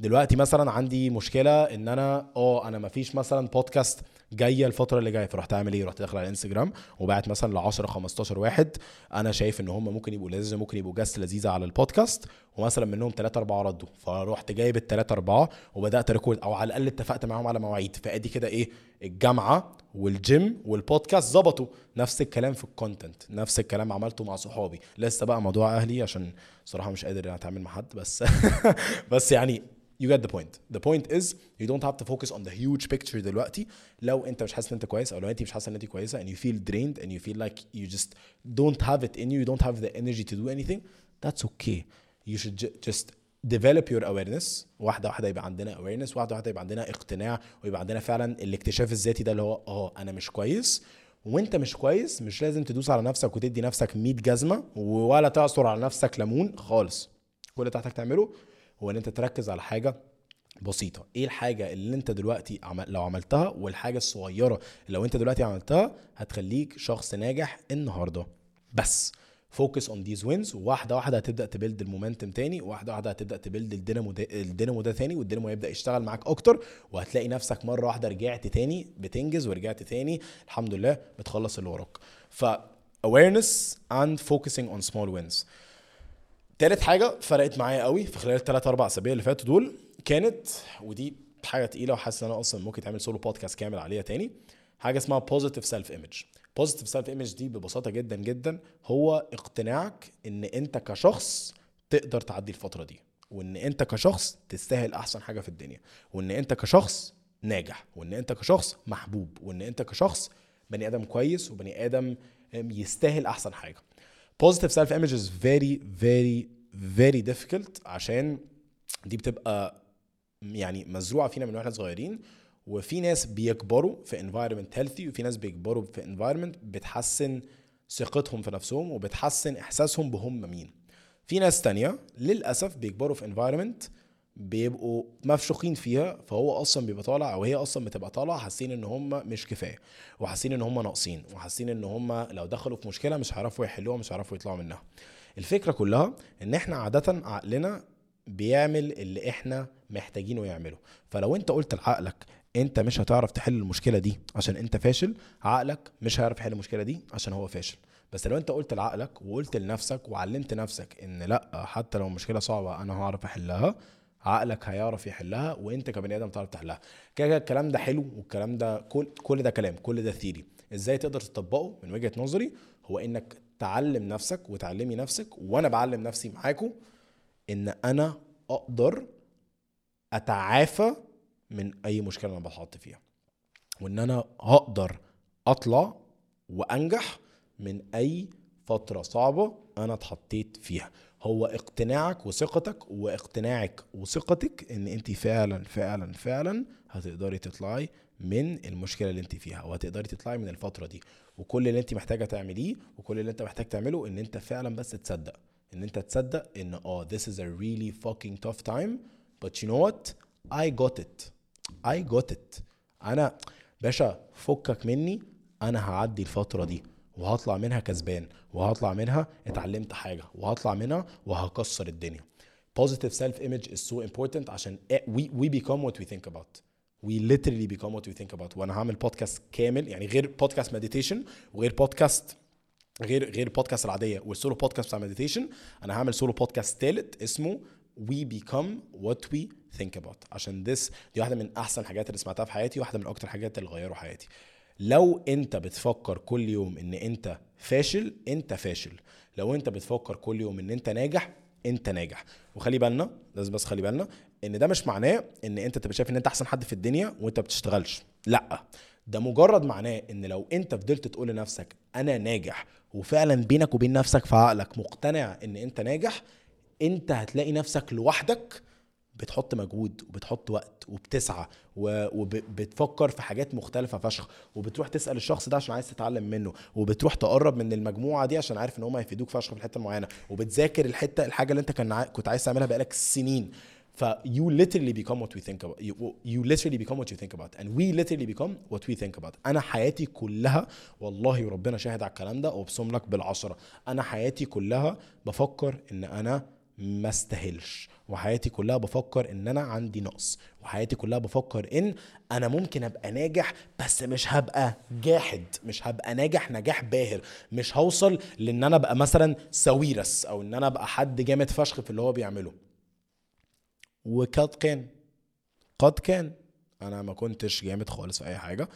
دلوقتي مثلا عندي مشكلة إن أنا آه أنا مفيش مثلا بودكاست جاية الفترة اللي جاية فرحت أعمل إيه؟ رحت داخل على الانستجرام وبعت مثلا ل 10 15 واحد. أنا شايف إن هم ممكن يبقوا لذيذ ممكن يبقوا guests لذيذة على البودكاست ومثلا منهم 3 4 ردوا. فرحت جايب ال 3 4 وبدأت record أو على الأقل اتفقت معاهم على مواعيد. فأدي كده إيه؟ الجامعة وال gym وال podcast ظبطوا. نفس الكلام في ال content نفس الكلام عملته مع صحابي. لسه بقى موضوع أهلي عشان صراحة مش قادر أتعامل مع حد بس <laughs> بس يعني you get the point. The point is you don't have to focus on the huge picture دلوقتي. لو انت مش حاسس ان انت كويس أو لو انت مش حاسه ان انت كويسة and you feel drained and you feel like you just don't have it in you you don't have the energy to do anything that's okay. You should just develop your awareness. واحدة واحدة يبقى عندنا awareness واحدة واحدة يبقى عندنا اقتناع ويبقى عندنا فعلا الاكتشاف الذاتي ده اللي هو آه أنا مش كويس. وانت مش كويس مش لازم تدوس على نفسك وتدي نفسك 100 جزمة ولا تعصر على نفسك ليمون خالص. كل اللي تحتاج تعمله هو إن أنت تركز على حاجة بسيطة. إيه الحاجة اللي أنت دلوقتي عمل لو عملتها والحاجة الصغيرة اللي لو أنت دلوقتي عملتها هتخليك شخص ناجح النهاردة. بس focus on these wins وواحده واحدة هتبدأ ت build ال momentum تاني واحدة واحدة هتبدأ ت build الدينامو ده الدينامو ده تاني والدينامو هيبدأ يشتغل معاك أكتر وهتلاقي نفسك مرة واحدة رجعت تاني بتنجز ورجعت تاني الحمد لله بتخلص اللي وراك. ف awareness and focusing on small wins. تالت حاجة فرقت معايا قوي في خلال الثلاث أربع أسابيع اللي فاتوا دول كانت ودي حاجة تقيلة وحاسس إن أنا أصلا ممكن تعمل solo podcast كامل عليها تاني. حاجة اسمها positive self image positive self image دي ببساطة جدا جدا هو اقتناعك إن أنت كشخص تقدر تعدي الفترة دي وإن أنت كشخص تستاهل أحسن حاجة في الدنيا وإن أنت كشخص ناجح وإن أنت كشخص محبوب وإن أنت كشخص بني آدم كويس وبني آدم يستاهل أحسن حاجة. Positive self image is very very very difficult عشان دي بتبقى يعني مزروعة فينا من وإحنا صغيرين وفي ناس بيكبروا في environment healthy وفي ناس بيكبروا في environment بتحسن ثقتهم في نفسهم وبتحسن إحساسهم بهم مين. في ناس تانية للأسف بيكبروا في environment بيبقوا مفشوخين فيها فهو أصلا بيبقى طالع أو هي أصلا بتبقى طالعة حاسين إن هم مش كفاية وحاسين إن هم ناقصين وحاسين إن هم لو دخلوا في مشكلة مش هيعرفوا يحلوها مش هيعرفوا يطلعوا منها. الفكرة كلها إن إحنا عاده عقلنا بيعمل اللي إحنا محتاجينه يعمله. فلو أنت قلت لعقلك أنت مش هتعرف تحل المشكلة دي عشان أنت فاشل عقلك مش هيعرف يحل المشكلة دي عشان هو فاشل. بس لو أنت قلت لعقلك وقلت لنفسك وعلمت نفسك إن لأ حتى لو المشكلة صعبة أنا هعرف أحلها عقلك هيعرف يحلها وانت كبني آدم تعرف تحلها. كده كده الكلام ده حلو والكلام ده كل كل ده كلام كل ده ثيري إزاي تقدر تطبقه؟ من وجهة نظري هو انك تعلم نفسك وتعلمي نفسك وأنا بعلم نفسي معاكم ان أنا أقدر اتعافى من اي مشكلة أنا بتحط فيها. وان أنا هقدر اطلع وانجح من اي فترة صعبة أنا اتحطيت فيها. هو اقتناعك وثقتك واقتناعك وثقتك إن أنت فعلا فعلا فعلا هتقدري تطلعي من المشكلة اللي أنت فيها وهتقدري تطلعي من الفترة دي. وكل اللي أنت محتاجة تعمليه وكل اللي أنت محتاج تعمله إن أنت فعلا بس تصدق. إن أنت تصدق إن آه this is a really fucking tough time but you know what? I got it. I got it. أنا باشا فكك مني أنا هعدي الفترة دي. وهطلع منها كسبان وهطلع منها اتعلمت حاجة وهطلع منها وهكسر الدنيا. Positive self image is so important عشان we, we become what we think about. We literally become what we think about. وأنا هعمل بودكاست كامل يعني غير podcast meditation وغير بودكاست غير غير البودكاست العادية وال solo podcast بتاع meditation أنا هعمل solo podcast ثالث اسمه we become what we think about. عشان this دي واحدة من أحسن الحاجات اللي سمعتها في حياتي واحدة من أكتر الحاجات اللي غيروا حياتي. لو انت بتفكر كل يوم ان انت فاشل انت فاشل. لو انت بتفكر كل يوم ان انت ناجح انت ناجح. وخلي بالنا لازم بس خلي بالنا ان ده مش معناه ان انت تبقى شايف ان انت احسن حد في الدنيا وانت بتشتغلش. لا ده مجرد معناه ان لو انت فضلت تقول لنفسك أنا ناجح وفعلا بينك وبين نفسك في عقلك مقتنع ان انت ناجح انت هتلاقي نفسك لوحدك بتحط مجهود وبتحط وقت وبتسعى وبتفكر في حاجات مختلفة فشخ وبتروح تسأل الشخص ده عشان عايز تتعلم منه وبتروح تقرب من المجموعة دي عشان عارف إن هم هيفيدوك فشخ في الحته المعينه وبتذاكر الحتة الحاجة اللي أنت كان كنت عايز تعملها بقالك سنين. ف you literally become what we think about you, you literally become what you think about and we literally become what we think about. أنا حياتي كلها والله وربنا شاهد على الكلام ده وأبصم لك بالعشرة. أنا حياتي كلها بفكر إن أنا ما استاهلش. وحياتي كلها بفكر إن أنا عندي نقص. وحياتي كلها بفكر إن أنا ممكن أبقى ناجح بس مش هبقى جاحد. مش هبقى ناجح نجاح باهر. مش هوصل لإن أنا أبقى مثلا ساويرس أو إن أنا أبقى حد جامد فشخ في اللي هو بيعمله. وقد كان. قد كان. أنا ما كنتش جامد خالص في أي حاجة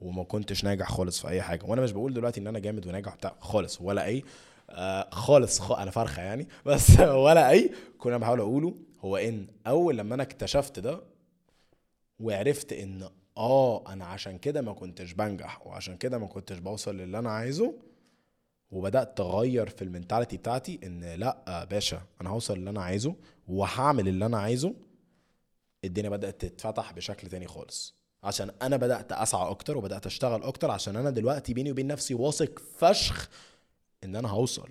وما كنتش ناجح خالص في أي حاجة. وأنا مش بقول دلوقتي إن أنا جامد وناجح بتاع خالص ولا أي آه خالص خ... أنا فرخة يعني. <laughs> بس ولا أي كنا بحاول أقوله هو إن أول لما أنا اكتشفت ده وعرفت إن آه أنا عشان كده ما كنتش بنجح وعشان كده ما كنتش بوصل للي أنا عايزه وبدأت أغير في المنتاليتي بتاعتي إن لأ باشا أنا هوصل اللي أنا عايزه وهعمل اللي أنا عايزه. الدنيا بدأت تتفتح بشكل تاني خالص. عشان أنا بدأت أسعى أكتر وبدأت أشتغل أكتر عشان أنا دلوقتي بيني وبين نفسي واثق فشخ ان أنا هوصل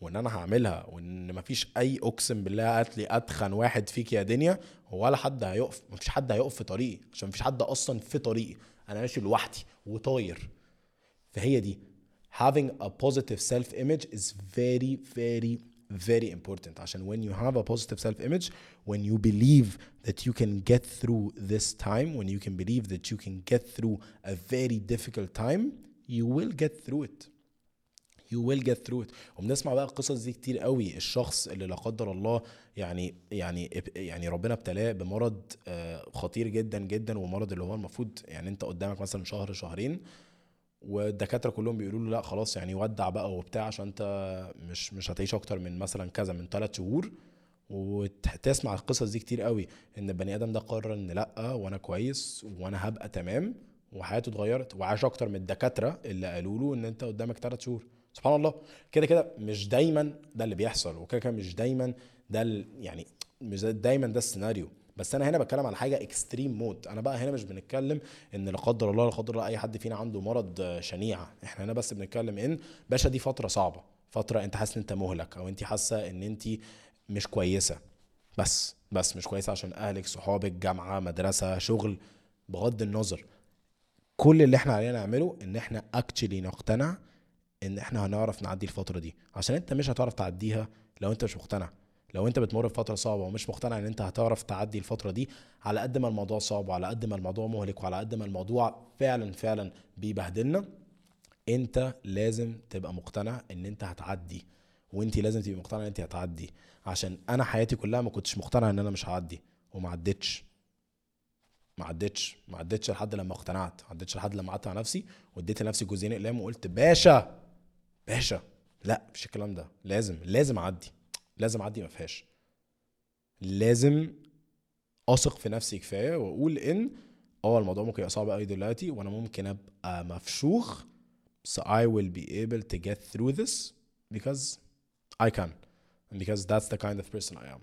وان أنا هعملها وان مفيش اي اقسم بالله قالت لي اتخن واحد فيك يا دنيا ولا حد هيقف مفيش حد هيقف في طريقي عشان مفيش حد أصلا في طريقي أنا ماشي لوحدي وطاير فهي دي having a positive self image is very very very important عشان when you have a positive self image when you believe that you can get through this time when you can believe that you can get through a very difficult time you will get through it you will get through it. وبنسمع بقى القصص دي كتير قوي. الشخص اللي لا قدر الله يعني يعني يعني ربنا ابتلاه بمرض خطير جدا جدا ومرض اللي هو المفروض يعني انت قدامك مثلا شهر شهرين والدكاترة كلهم بيقولوا له لا خلاص يعني ودع بقى وبتاع عشان انت مش مش هتعيش أكتر من مثلا كذا من ثلاث شهور. وتسمع القصص دي كتير قوي. إن البني آدم ده قرر إن لأ وأنا كويس وأنا هبقى تمام وحياته اتغيرت وعاش أكتر من الدكاترة اللي قالوا له إن أنت قدامك ثلاث شهور. سبحان الله. كده كده مش دايما ده اللي بيحصل وكده كده مش دايما ده يعني مش دايما ده السيناريو. بس أنا هنا بتكلم على حاجة extreme موت أنا بقى هنا مش بنتكلم إن لا قدر الله لا قدر الله أي حد فينا عنده مرض شنيع إحنا هنا بس بنتكلم إن باشا دي فترة صعبة. فترة أنت حاسس إن أنت مهلك أو أنت حاسة إن أنت مش كويسة. بس بس مش كويسة عشان أهلك صحابك جامعة مدرسة شغل. بغض النظر. كل اللي إحنا علينا نعمله إن إحنا اكشلي نقتنع إن إحنا هنعرف نعدي الفترة دي. عشان أنت مش هتعرف تعديها لو أنت مش مقتنع. لو أنت بتمر بفترة صعبة ومش مقتنع إن أنت هتعرف تعدي الفترة دي على قد ما الموضوع صعب وعلى قد ما الموضوع مهلك وعلى قد ما الموضوع فعلا فعلا بيبهدلنا أنت لازم تبقى مقتنع إن أنت هتعدي. وأنت لازم تبقى مقتنع إن أنت هتعدي. عشان أنا حياتي كلها ما كنتش مقتنع إن أنا مش هعدي. وما عدتش. ما عدتش. ما عدتش لحد لما اقتنعت. ما عدتش لحد لما قعدت مع نفسي واديت لنفسي جزئين إقلام وقلت باشا! باشا لا مش الكلام ده. لازم لازم أعدي. لازم أعدي ما فيهاش. لازم أثق في نفسي كفاية وأقول إن آه الموضوع ممكن يبقى صعب قوي دلوقتي وأنا ممكن أبقى مفشوخ. بس I will be able to get through this because I can. And because that's the kind of person I am.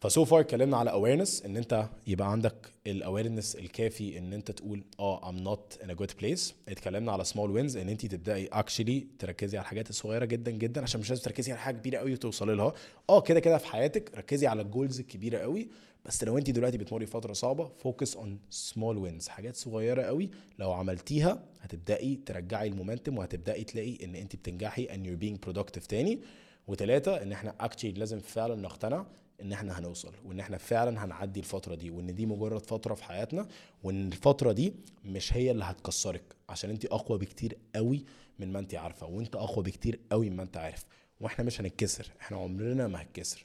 ف so far اتكلمنا على awareness إن أنت يبقى عندك ال awareness الكافي إن أنت تقول آه I'm not in a good place. اتكلمنا على small wins إن أنت تبدأي actually تركزي على الحاجات الصغيرة جدا جدا عشان مش لازم تركزي على حاجة كبيرة قوي وتوصلي لها. آه كده كده في حياتك ركزي على ال goals الكبيره قوي بس لو أنت دلوقتي بتمري فترة صعبة focus on small wins حاجات صغيرة قوي لو عملتيها هتبدأي ترجعي المومنتم وهتبدأي تلاقي إن أنت بتنجحي and you're being productive تاني. وثلاثة إن إحنا اكشلي لازم فعلا نقتنع إن إحنا هنوصل وإن إحنا فعلا هنعدي الفترة دي وإن دي مجرد فترة في حياتنا وإن الفترة دي مش هي اللي هتكسرك عشان انت أقوى بكتير قوي من ما انت عارفة وأنت أقوى بكتير قوي من ما أنت عارف. وإحنا مش هنتكسر إحنا عمرنا ما هتكسر.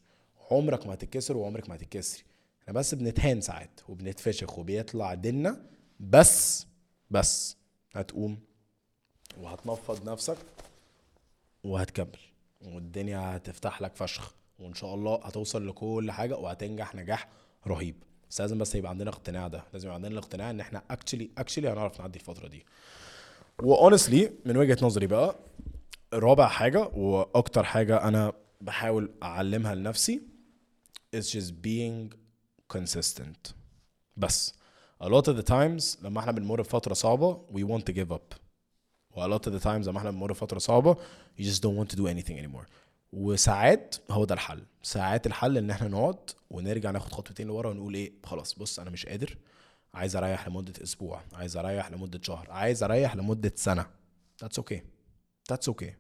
عمرك ما هتتكسر وعمرك ما هتتكسري. إحنا بس بنتهان ساعات وبنتفشخ وبيطلع ديننا بس بس. هتقوم وهتنفض نفسك وهتكمل والدنيا هتفتح لك فشخ. وإن شاء الله هتوصل لكل حاجة وهتنجح نجاح رهيب. بس لازم بس يبقى عندنا اقتناع ده. لازم يبقى عندنا الاقتناع إن إحنا actually actually هنعرف نعدي الفترة دي. و honestly من وجهة نظري بقى رابع حاجة وأكتر حاجة أنا بحاول أعلمها لنفسي is just being consistent. بس. A lot of the times لما إحنا بنمر بفترة صعبة we want to give up. و a lot of the times لما إحنا بنمر بفترة صعبة you just don't want to do anything anymore. وساعات هو ده الحل. ساعات الحل إن إحنا نقعد ونرجع ناخد خطوتين لورا ونقول إيه خلاص بص أنا مش قادر. عايز أريح لمدة أسبوع عايز أريح لمدة شهر عايز أريح لمدة سنة. That's okay. That's okay.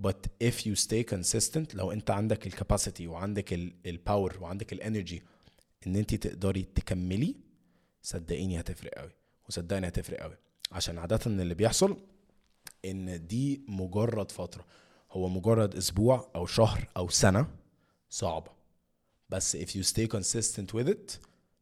But if you stay consistent لو أنت عندك ال capacity وعندك ال power وعندك ال energy إن أنت تقدري تكملي صدقيني هتفرق قوي وصدقني هتفرق قوي عشان عادة اللي بيحصل إن دي مجرد فترة. هو مجرد أسبوع أو شهر أو سنة صعبه بس if you stay consistent with it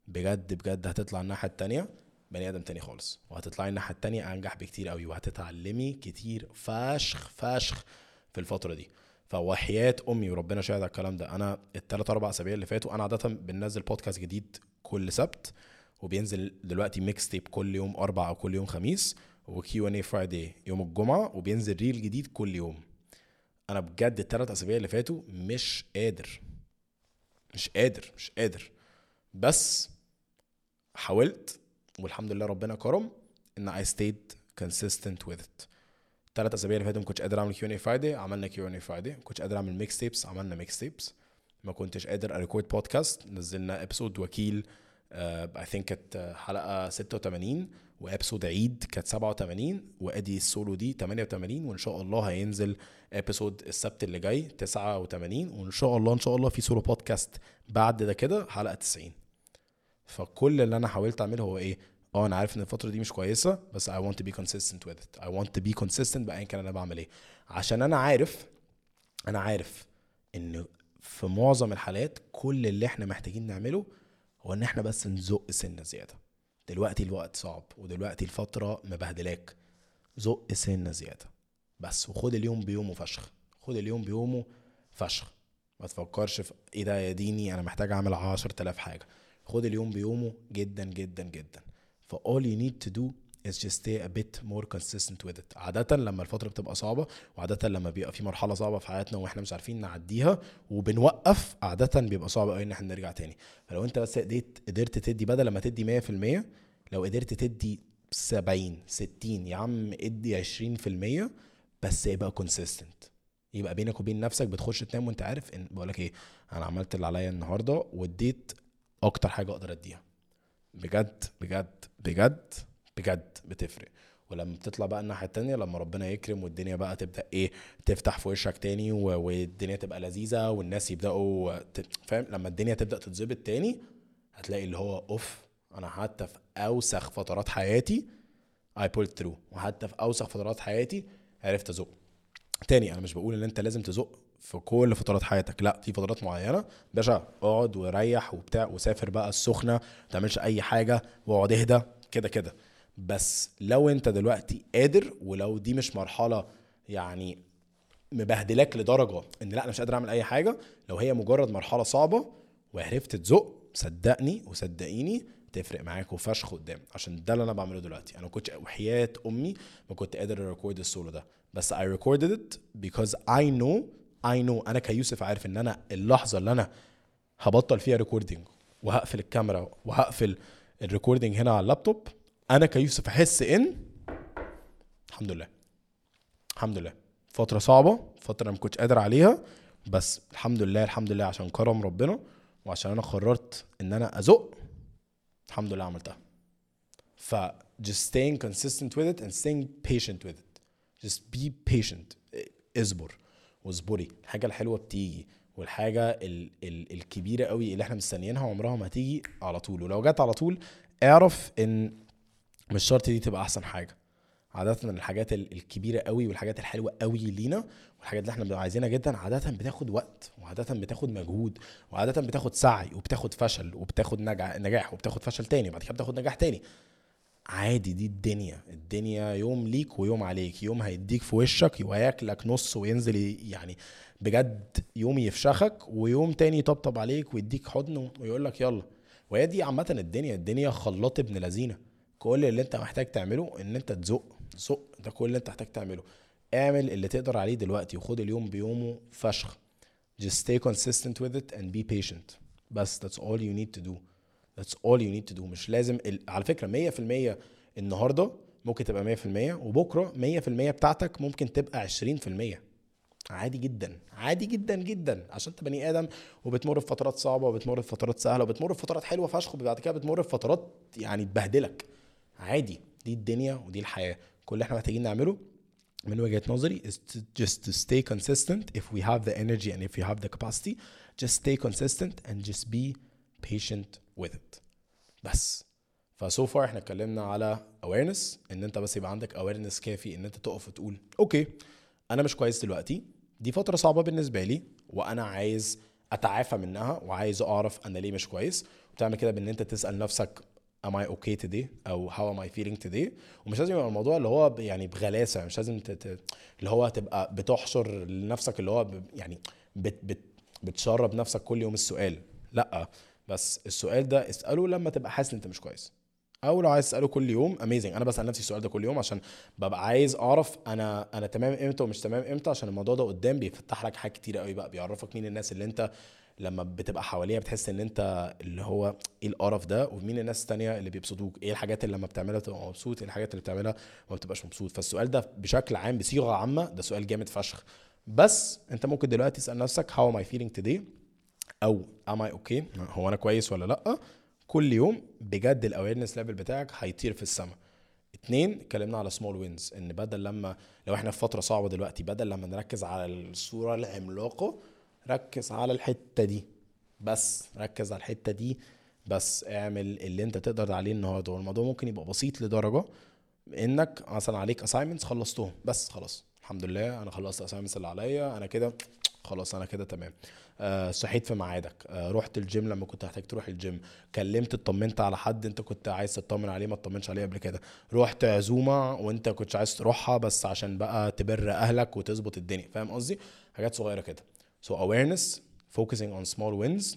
بجد بجد هتطلع الناحية التانية بني آدم تاني خالص. وهتطلعي الناحية التانية أنجح بكتير قوي وهتتعلمي كتير فشخ فشخ في الفترة دي. فوحياة أمي وربنا شاهد على الكلام ده. أنا الثلاث أربع أسابيع اللي فاتوا أنا عادة بننزل بودكاست جديد كل سبت وبينزل دلوقتي mixtape كل يوم أربع أو كل يوم خميس و Q&A Friday يوم الجمعة وبينزل reel جديد كل يوم. أنا بجد الثلاث أسابيع اللي فاتوا مش قادر مش قادر مش قادر. بس حاولت والحمد لله ربنا كرم إن I stayed consistent with it. الثلاث أسابيع اللي فاتوا ما كنتش قادر أعمل Q&A Friday عملنا Q&A Friday ما كنتش قادر أعمل mixtapes عملنا mixtapes ما كنتش قادر ا record بودكاست نزلنا episode وكيل I think كانت حلقة 86 و episode عيد كانت 87 وإدي السولو دي 88 وإن شاء الله هينزل إبسود السبت اللي جاي 89 وإن شاء الله إن شاء الله في سولو بودكاست بعد ده كده حلقة 90 فكل اللي أنا حاولت أعمله هو إيه؟ آه أنا عارف إن الفترة دي مش كويسة بس I want to be consistent with it. I want to be consistent بايا كان أنا بعمل إيه. عشان أنا عارف أنا عارف إن في معظم الحالات كل اللي إحنا محتاجين نعمله هو إن إحنا بس نزق سنة زيادة. دلوقتي الوقت صعب ودلوقتي الفترة مبهدلاك. زق سنه زيادة. بس وخد اليوم بيومه فشخ. خد اليوم بيومه فشخ. ما تفكرش في إيه ده يا ديني أنا محتاج أعمل 10000 حاجة. خد اليوم بيومه جدا جدا جدا. ف all you need to do is just stay a bit more consistent with it. عادة لما الفترة بتبقى صعبة وعادة لما بيبقى في مرحلة صعبة في حياتنا وإحنا مش عارفين نعديها وبنوقف عادة بيبقى صعب قوي إن إحنا نرجع تاني. فلو أنت بس قدرت قدرت تدي بدل ما تدي 100% لو قدرت تدي 70 60 يا عم ادي 20% بس يبقى consistent. يبقى بينك وبين نفسك بتخش تنام وأنت عارف ان بقول لك إيه أنا عملت اللي عليا النهارده واديت أكتر حاجة أقدر أديها. بجد بجد بجد بجد بتفرق. ولما بتطلع بقى الناحية التانية لما ربنا يكرم والدنيا بقى تبدأ إيه تفتح في وشك تاني والدنيا تبقى لذيذة والناس يبدأوا فاهم؟ لما الدنيا تبدأ تتظبط تاني هتلاقي اللي هو أوف أنا حتى في أوسخ فترات حياتي I pulled through. وحتى في أوسخ فترات حياتي عرفت أزق. تاني أنا مش بقول إن أنت لازم تزق في كل فترات حياتك. لأ في فترات معينة باشا اقعد وريح وبتاع وسافر بقى السخنة ما تعملش أي حاجة واقعد اهدى كده كده. بس لو انت دلوقتي قادر ولو دي مش مرحلة يعني مبهدلاك لدرجة إن لأ أنا مش قادر أعمل أي حاجة لو هي مجرد مرحلة صعبة وعرفت تزق صدقني وصدقيني تفرق معاك وفشخ قدام. عشان ده اللي أنا بعمله دلوقتي. أنا كنت وحياة أمي ما كنت قادر ا record ال solo ده. بس I recorded it because I know I know أنا كيوسف عارف إن أنا اللحظة اللي أنا هبطل فيها recording وهقفل الكاميرا وهقفل ال recording هنا على اللابتوب. أنا كيوسف أحس إن الحمد لله. الحمد لله. فترة صعبة فترة ما كنتش قادر عليها بس الحمد لله الحمد لله عشان كرم ربنا وعشان أنا قررت إن أنا أزق. الحمد لله عملتها. ف just staying consistent with it and staying patient with it. Just be patient. اصبر واصبري. الحاجة الحلوة بتيجي والحاجة ال ال الكبيرة قوي اللي إحنا مستنيينها عمرها ما هتيجي على طول. ولو جت على طول اعرف إن مش شرط دي تبقى أحسن حاجة. عادة الحاجات ال- الكبيرة قوي والحاجات الحلوة قوي لينا والحاجات اللي إحنا بنبقى عايزينها جدا عادة بتاخد وقت وعادة بتاخد مجهود وعادة بتاخد سعي وبتاخد فشل وبتاخد نجاح وبتاخد فشل تاني وبعد كده بتاخد نجاح تاني. عادي دي الدنيا الدنيا يوم ليك ويوم عليك يوم هيديك في وشك وياكلك نص وينزل يعني بجد يوم يفشخك ويوم تاني يطبطب عليك ويديك حضن ويقول لك يلا. وهي دي عامة الدنيا الدنيا خلاط ابن لذينة. كل اللي انت محتاج تعمله ان انت تزق زق ده كل اللي انت محتاج تعمله. اعمل اللي تقدر عليه دلوقتي وخد اليوم بيومه فشخ. Just stay consistent with it and be patient. بس that's all you need to do. That's all you need to do. مش لازم ال... على فكرة 100% النهاردة ممكن تبقى 100% وبكرة 100% بتاعتك ممكن تبقى 20% عادي جدا عادي جدا جدا. عشان انت بني آدم وبتمر بفترات صعبة وبتمر بفترات سهلة وبتمر بفترات حلوة فشخ وبعد كده بتمر بفترات يعني تبهدلك. عادي دي الدنيا ودي الحياة. كل اللي إحنا محتاجين نعمله من وجهة نظري is to just to stay consistent if we have the energy and if we have the capacity. Just stay consistent and just be patient with it. بس. ف so far إحنا اتكلمنا على awareness إن أنت بس يبقى عندك awareness كافي إن أنت تقف وتقول okay أنا مش كويس دلوقتي دي فترة صعبة بالنسبة لي وأنا عايز أتعافى منها وعايز أعرف أنا ليه مش كويس. وتعمل كده بإن أنت تسأل نفسك am I okay today? أو how am I feeling today? ومش لازم يبقى الموضوع اللي هو يعني بغلاسة. مش لازم ت... ت... اللي هو تبقى بتحشر لنفسك اللي هو ب... يعني بت... بت... بتشرب نفسك كل يوم السؤال. لأ. بس السؤال ده اسأله لما تبقى حاسس إن أنت مش كويس. أو لو عايز تسأله كل يوم اميزنج أنا بسأل نفسي السؤال ده كل يوم عشان ببقى عايز أعرف أنا أنا تمام إمتى ومش تمام إمتى عشان الموضوع ده قدام بيفتح لك حاجات كتير قوي بقى بيعرفك مين الناس اللي أنت لما بتبقى حواليها بتحس إن أنت اللي هو إيه القرف ده؟ ومين الناس التانية اللي بيبسطوك؟ إيه الحاجات اللي لما بتعملها بتبقى مبسوط؟ إيه الحاجات اللي بتعملها ما بتبقاش مبسوط؟ فالسؤال ده بشكل عام بصيغة عامة ده سؤال جامد فشخ. بس أنت ممكن دلوقتي تسأل نفسك how am I feeling today أو am I okay هو أنا كويس ولا لأ؟ كل يوم بجد ال awareness level بتاعك هيطير في السماء اتنين اتكلمنا على small wins إن بدل لما لو إحنا في فترة صعبة دلوقتي بدل لما نركز على الصورة العملاقة ركز على الحتة دي. بس ركز على الحتة دي. بس اعمل اللي انت تقدر عليه النهارده. والموضوع ممكن يبقى بسيط لدرجة انك مثلا عليك assignments خلصتهم. بس خلاص. الحمد لله. أنا خلصت ال assignments اللي عليا. أنا كده خلاص. أنا كده تمام. آه صحيت في ميعادك. آه رحت الجيم لما كنت محتاج تروح الجيم. كلمت اطمنت على حد انت كنت عايز تطمن عليه ما اطمنش عليه قبل كده. رحت عزومة وانت كنتش عايز تروحها بس عشان بقى تبر أهلك وتظبط الدنيا. فاهم قصدي؟ حاجات صغيرة كده. So awareness focusing on small wins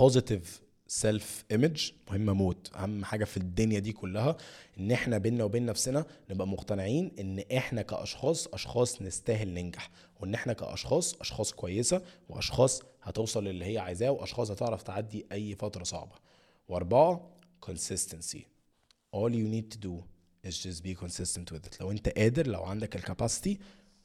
positive self image مهمة موت. أهم حاجة في الدنيا دي كلها إن إحنا بينا وبين نفسنا نبقى مقتنعين إن إحنا كأشخاص أشخاص نستاهل ننجح. وإن إحنا كأشخاص أشخاص كويسة وأشخاص هتوصل للي هي عايزاه وأشخاص هتعرف تعدي أي فترة صعبة. وأربعة consistency. All you need to do is just be consistent with it. لو أنت قادر لو عندك الكاباسيتي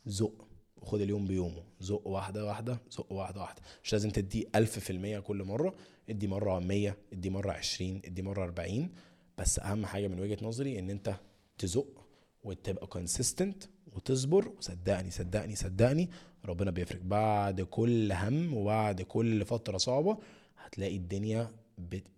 زق. وخد اليوم بيومه. زق واحدة واحدة زق واحدة واحدة. مش لازم تدي ألف في المية كل مرة. ادي مرة مية ادي مرة عشرين ادي مرة أربعين. بس أهم حاجة من وجهة نظري إن أنت تزق وتبقى consistent وتصبر. وصدقني صدقني صدقني ربنا بيفرق. بعد كل هم وبعد كل فترة صعبة هتلاقي الدنيا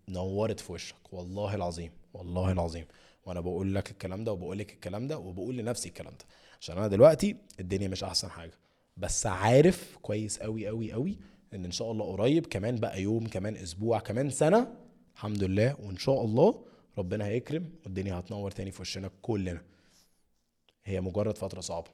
نورت في وشك. والله العظيم والله العظيم. وأنا بقول لك الكلام ده وبقول لك الكلام ده وبقول لنفسي الكلام ده. عشان أنا دلوقتي الدنيا مش أحسن حاجة. بس عارف كويس قوي قوي قوي إن إن شاء الله قريب كمان بقى يوم كمان أسبوع كمان سنة الحمد لله وإن شاء الله ربنا هيكرم والدنيا هتنور تاني في وشنا كلنا. هي مجرد فترة صعبة.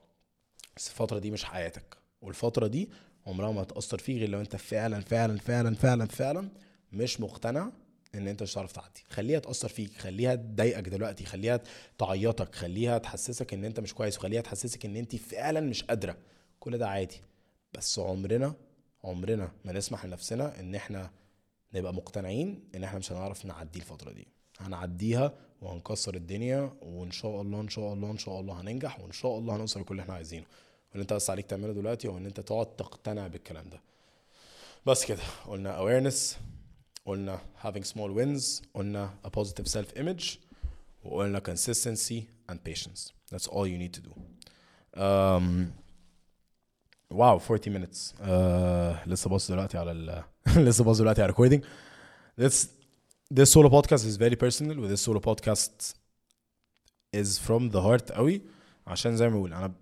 بس الفترة دي مش حياتك. والفترة دي عمرها ما هتأثر فيك غير لو أنت فعلا فعلا فعلا فعلا فعلا مش مقتنع إن أنت مش هتعرف تعدي. خليها تأثر فيك خليها تضايقك دلوقتي خليها تعيطك خليها تحسسك إن أنت مش كويس وخليها تحسسك إن أنت فعلا مش قادرة. كل ده عادي. بس عمرنا عمرنا ما نسمح لنفسنا إن إحنا نبقى مقتنعين إن إحنا مش هنعرف نعدي الفترة دي. هنعديها وهنكسر الدنيا وإن شاء الله إن شاء الله إن شاء الله هننجح وإن شاء الله هنوصل لكل اللي إحنا عايزينه. واللي أنت بس عليك تعمله دلوقتي هو إن أنت تقعد تقتنع بالكلام ده. بس كده. قلنا awareness. قلنا having small wins قلنا a positive self image وقلنا consistency and patience that's all you need to do um, wow 40 minutes uh, لسه باص دلوقتي على ال لسه باص دلوقتي على recording this this solo podcast is very personal و this solo podcast is from the heart قوي عشان زي ما بقول أنا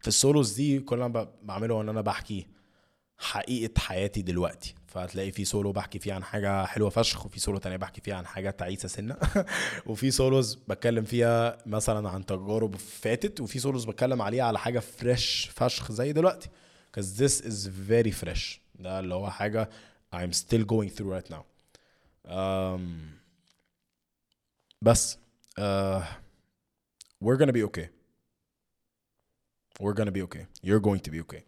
في ال solos دي كل اللي أنا بعمله ان أنا بحكي حقيقة حياتي دلوقتي فهتلاقي في سولو بحكي فيه عن حاجة حلوة فشخ وفي سولو تانية بحكي فيها عن حاجة تعيسة سنة. <laughs> وفي solos بتكلم فيها مثلا عن تجارب فاتت وفي solos بتكلم عليها على حاجة fresh فشخ زي دلوقتي. Because this is very fresh. ده اللي هو حاجة I'm still going through right now. um, بس uh, we're gonna be okay. We're gonna be okay. You're going to be okay.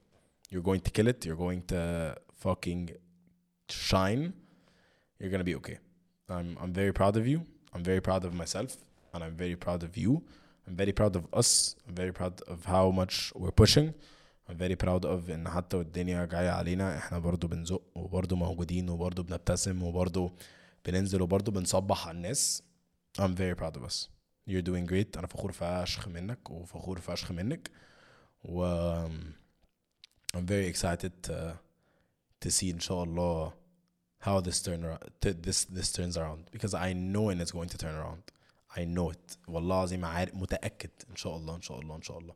You're going to kill it. You're going to fucking shine you're gonna be okay i'm i'm very proud of you i'm very proud of myself and i'm very proud of you i'm very proud of us i'm very proud of how much we're pushing I'm very proud of ان حتى والدنيا جاية علينا احنا برضو بنزق وبرضو موجودين وبرضو بنبتسم وبرضو بننزل وبرضو بنصبح على الناس I'm very proud of us you're doing great انا فخور فشخ منك وفخور فشخ منك و I'm very excited to, to see إن شاء الله how this turn around, this this turns around because I know and it's going to turn around I know it والله العظيم عارف متأكد إن شاء الله إن شاء الله إن شاء الله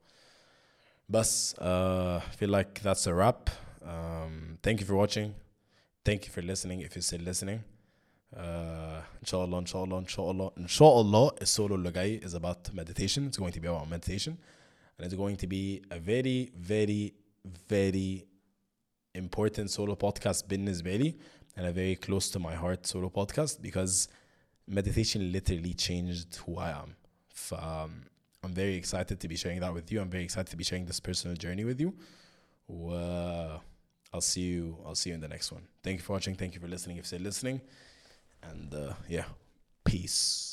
بس uh, I feel like that's a wrap um, thank you for watching thank you for listening if you're still listening uh, إن شاء الله إن شاء الله إن شاء الله إن شاء الله السولو اللي جاي is about meditation it's going to be about meditation and it's going to be a very very very important solo podcast بالنسبة لي and a very close to my heart solo podcast because meditation literally changed who I am. F- um, I'm very excited to be sharing that with you. I'm very excited to be sharing this personal journey with you. Uh, I'll see you. I'll see you in the next one. Thank you for watching. Thank you for listening. If you're still listening, and uh, yeah, peace.